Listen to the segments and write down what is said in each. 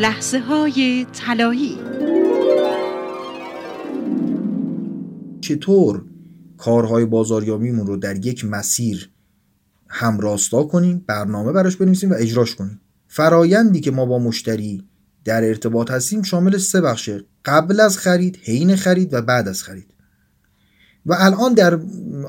لحظه های طلایی چطور کارهای بازاریابیمون رو در یک مسیر همراستا کنیم برنامه براش بنویسیم و اجراش کنیم. فرایندی که ما با مشتری در ارتباط هستیم شامل سه بخشه قبل از خرید حین خرید و بعد از خرید. و الان در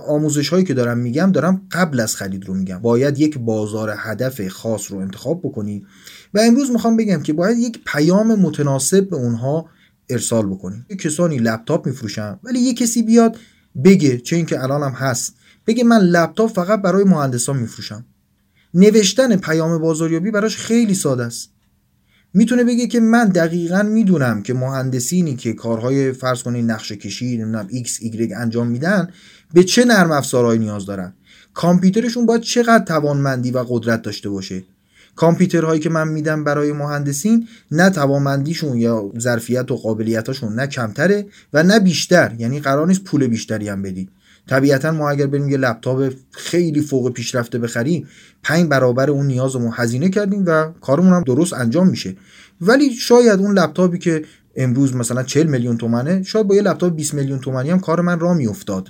آموزش هایی که دارم میگم دارم قبل از خرید رو میگم. باید یک بازار هدف خاص رو انتخاب بکنی و امروز می‌خوام بگم که باید یک پیام متناسب به اونها ارسال بکنیم یه کسانی لپتاپ میفروشن ولی یه کسی بیاد بگه چه اینکه الان هم هست بگه من لپتاپ فقط برای مهندسان میفروشم. نوشتن پیام بازاریابی براش خیلی ساده است. می‌تونه بگه که من دقیقا می‌دونم که مهندسینی که کارهای فرض کنید نقشه کشی نمی‌دونم ایکس ایگرگ انجام میدن به چه نرم افزارهایی نیاز دارن؟ کامپیوترشون باید چقدر توانمندی و قدرت داشته باشه؟ کامپیوترهایی که من میدم برای مهندسین نه توانمندیشون یا ظرفیت و قابلیتاشون نه کمتره و نه بیشتر یعنی قرار نیست پول بیشتری هم بدی. طبیعتا ما اگر بریم یه لپتاپ خیلی فوق پیشرفته بخریم پنج برابر اون نیازمون هزینه کردیم و کارمون هم درست انجام میشه. ولی شاید اون لپتاپی که امروز مثلا 40 میلیون تومنه شاید با یه لپتاپ 20 میلیون تومنی هم کار من را میافتاد.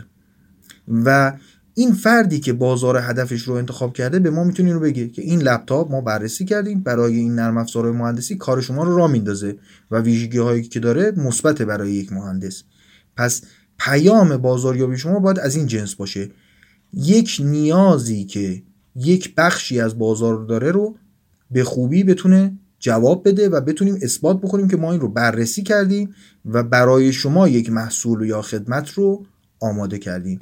و این فردی که بازار هدفش رو انتخاب کرده به ما می‌تونه رو بگه که این لپتاپ ما بررسی کردیم برای این نرم افزار مهندسی کار شما رو را میندازه و ویژگی هایی که داره مثبت برای یک مهندس. پس پیام بازاریابی شما باید از این جنس باشه. یک نیازی که یک بخشی از بازار داره رو به خوبی بتونه جواب بده و بتونیم اثبات بکنیم که ما این رو بررسی کردیم و برای شما یک محصول یا خدمت رو آماده کردیم.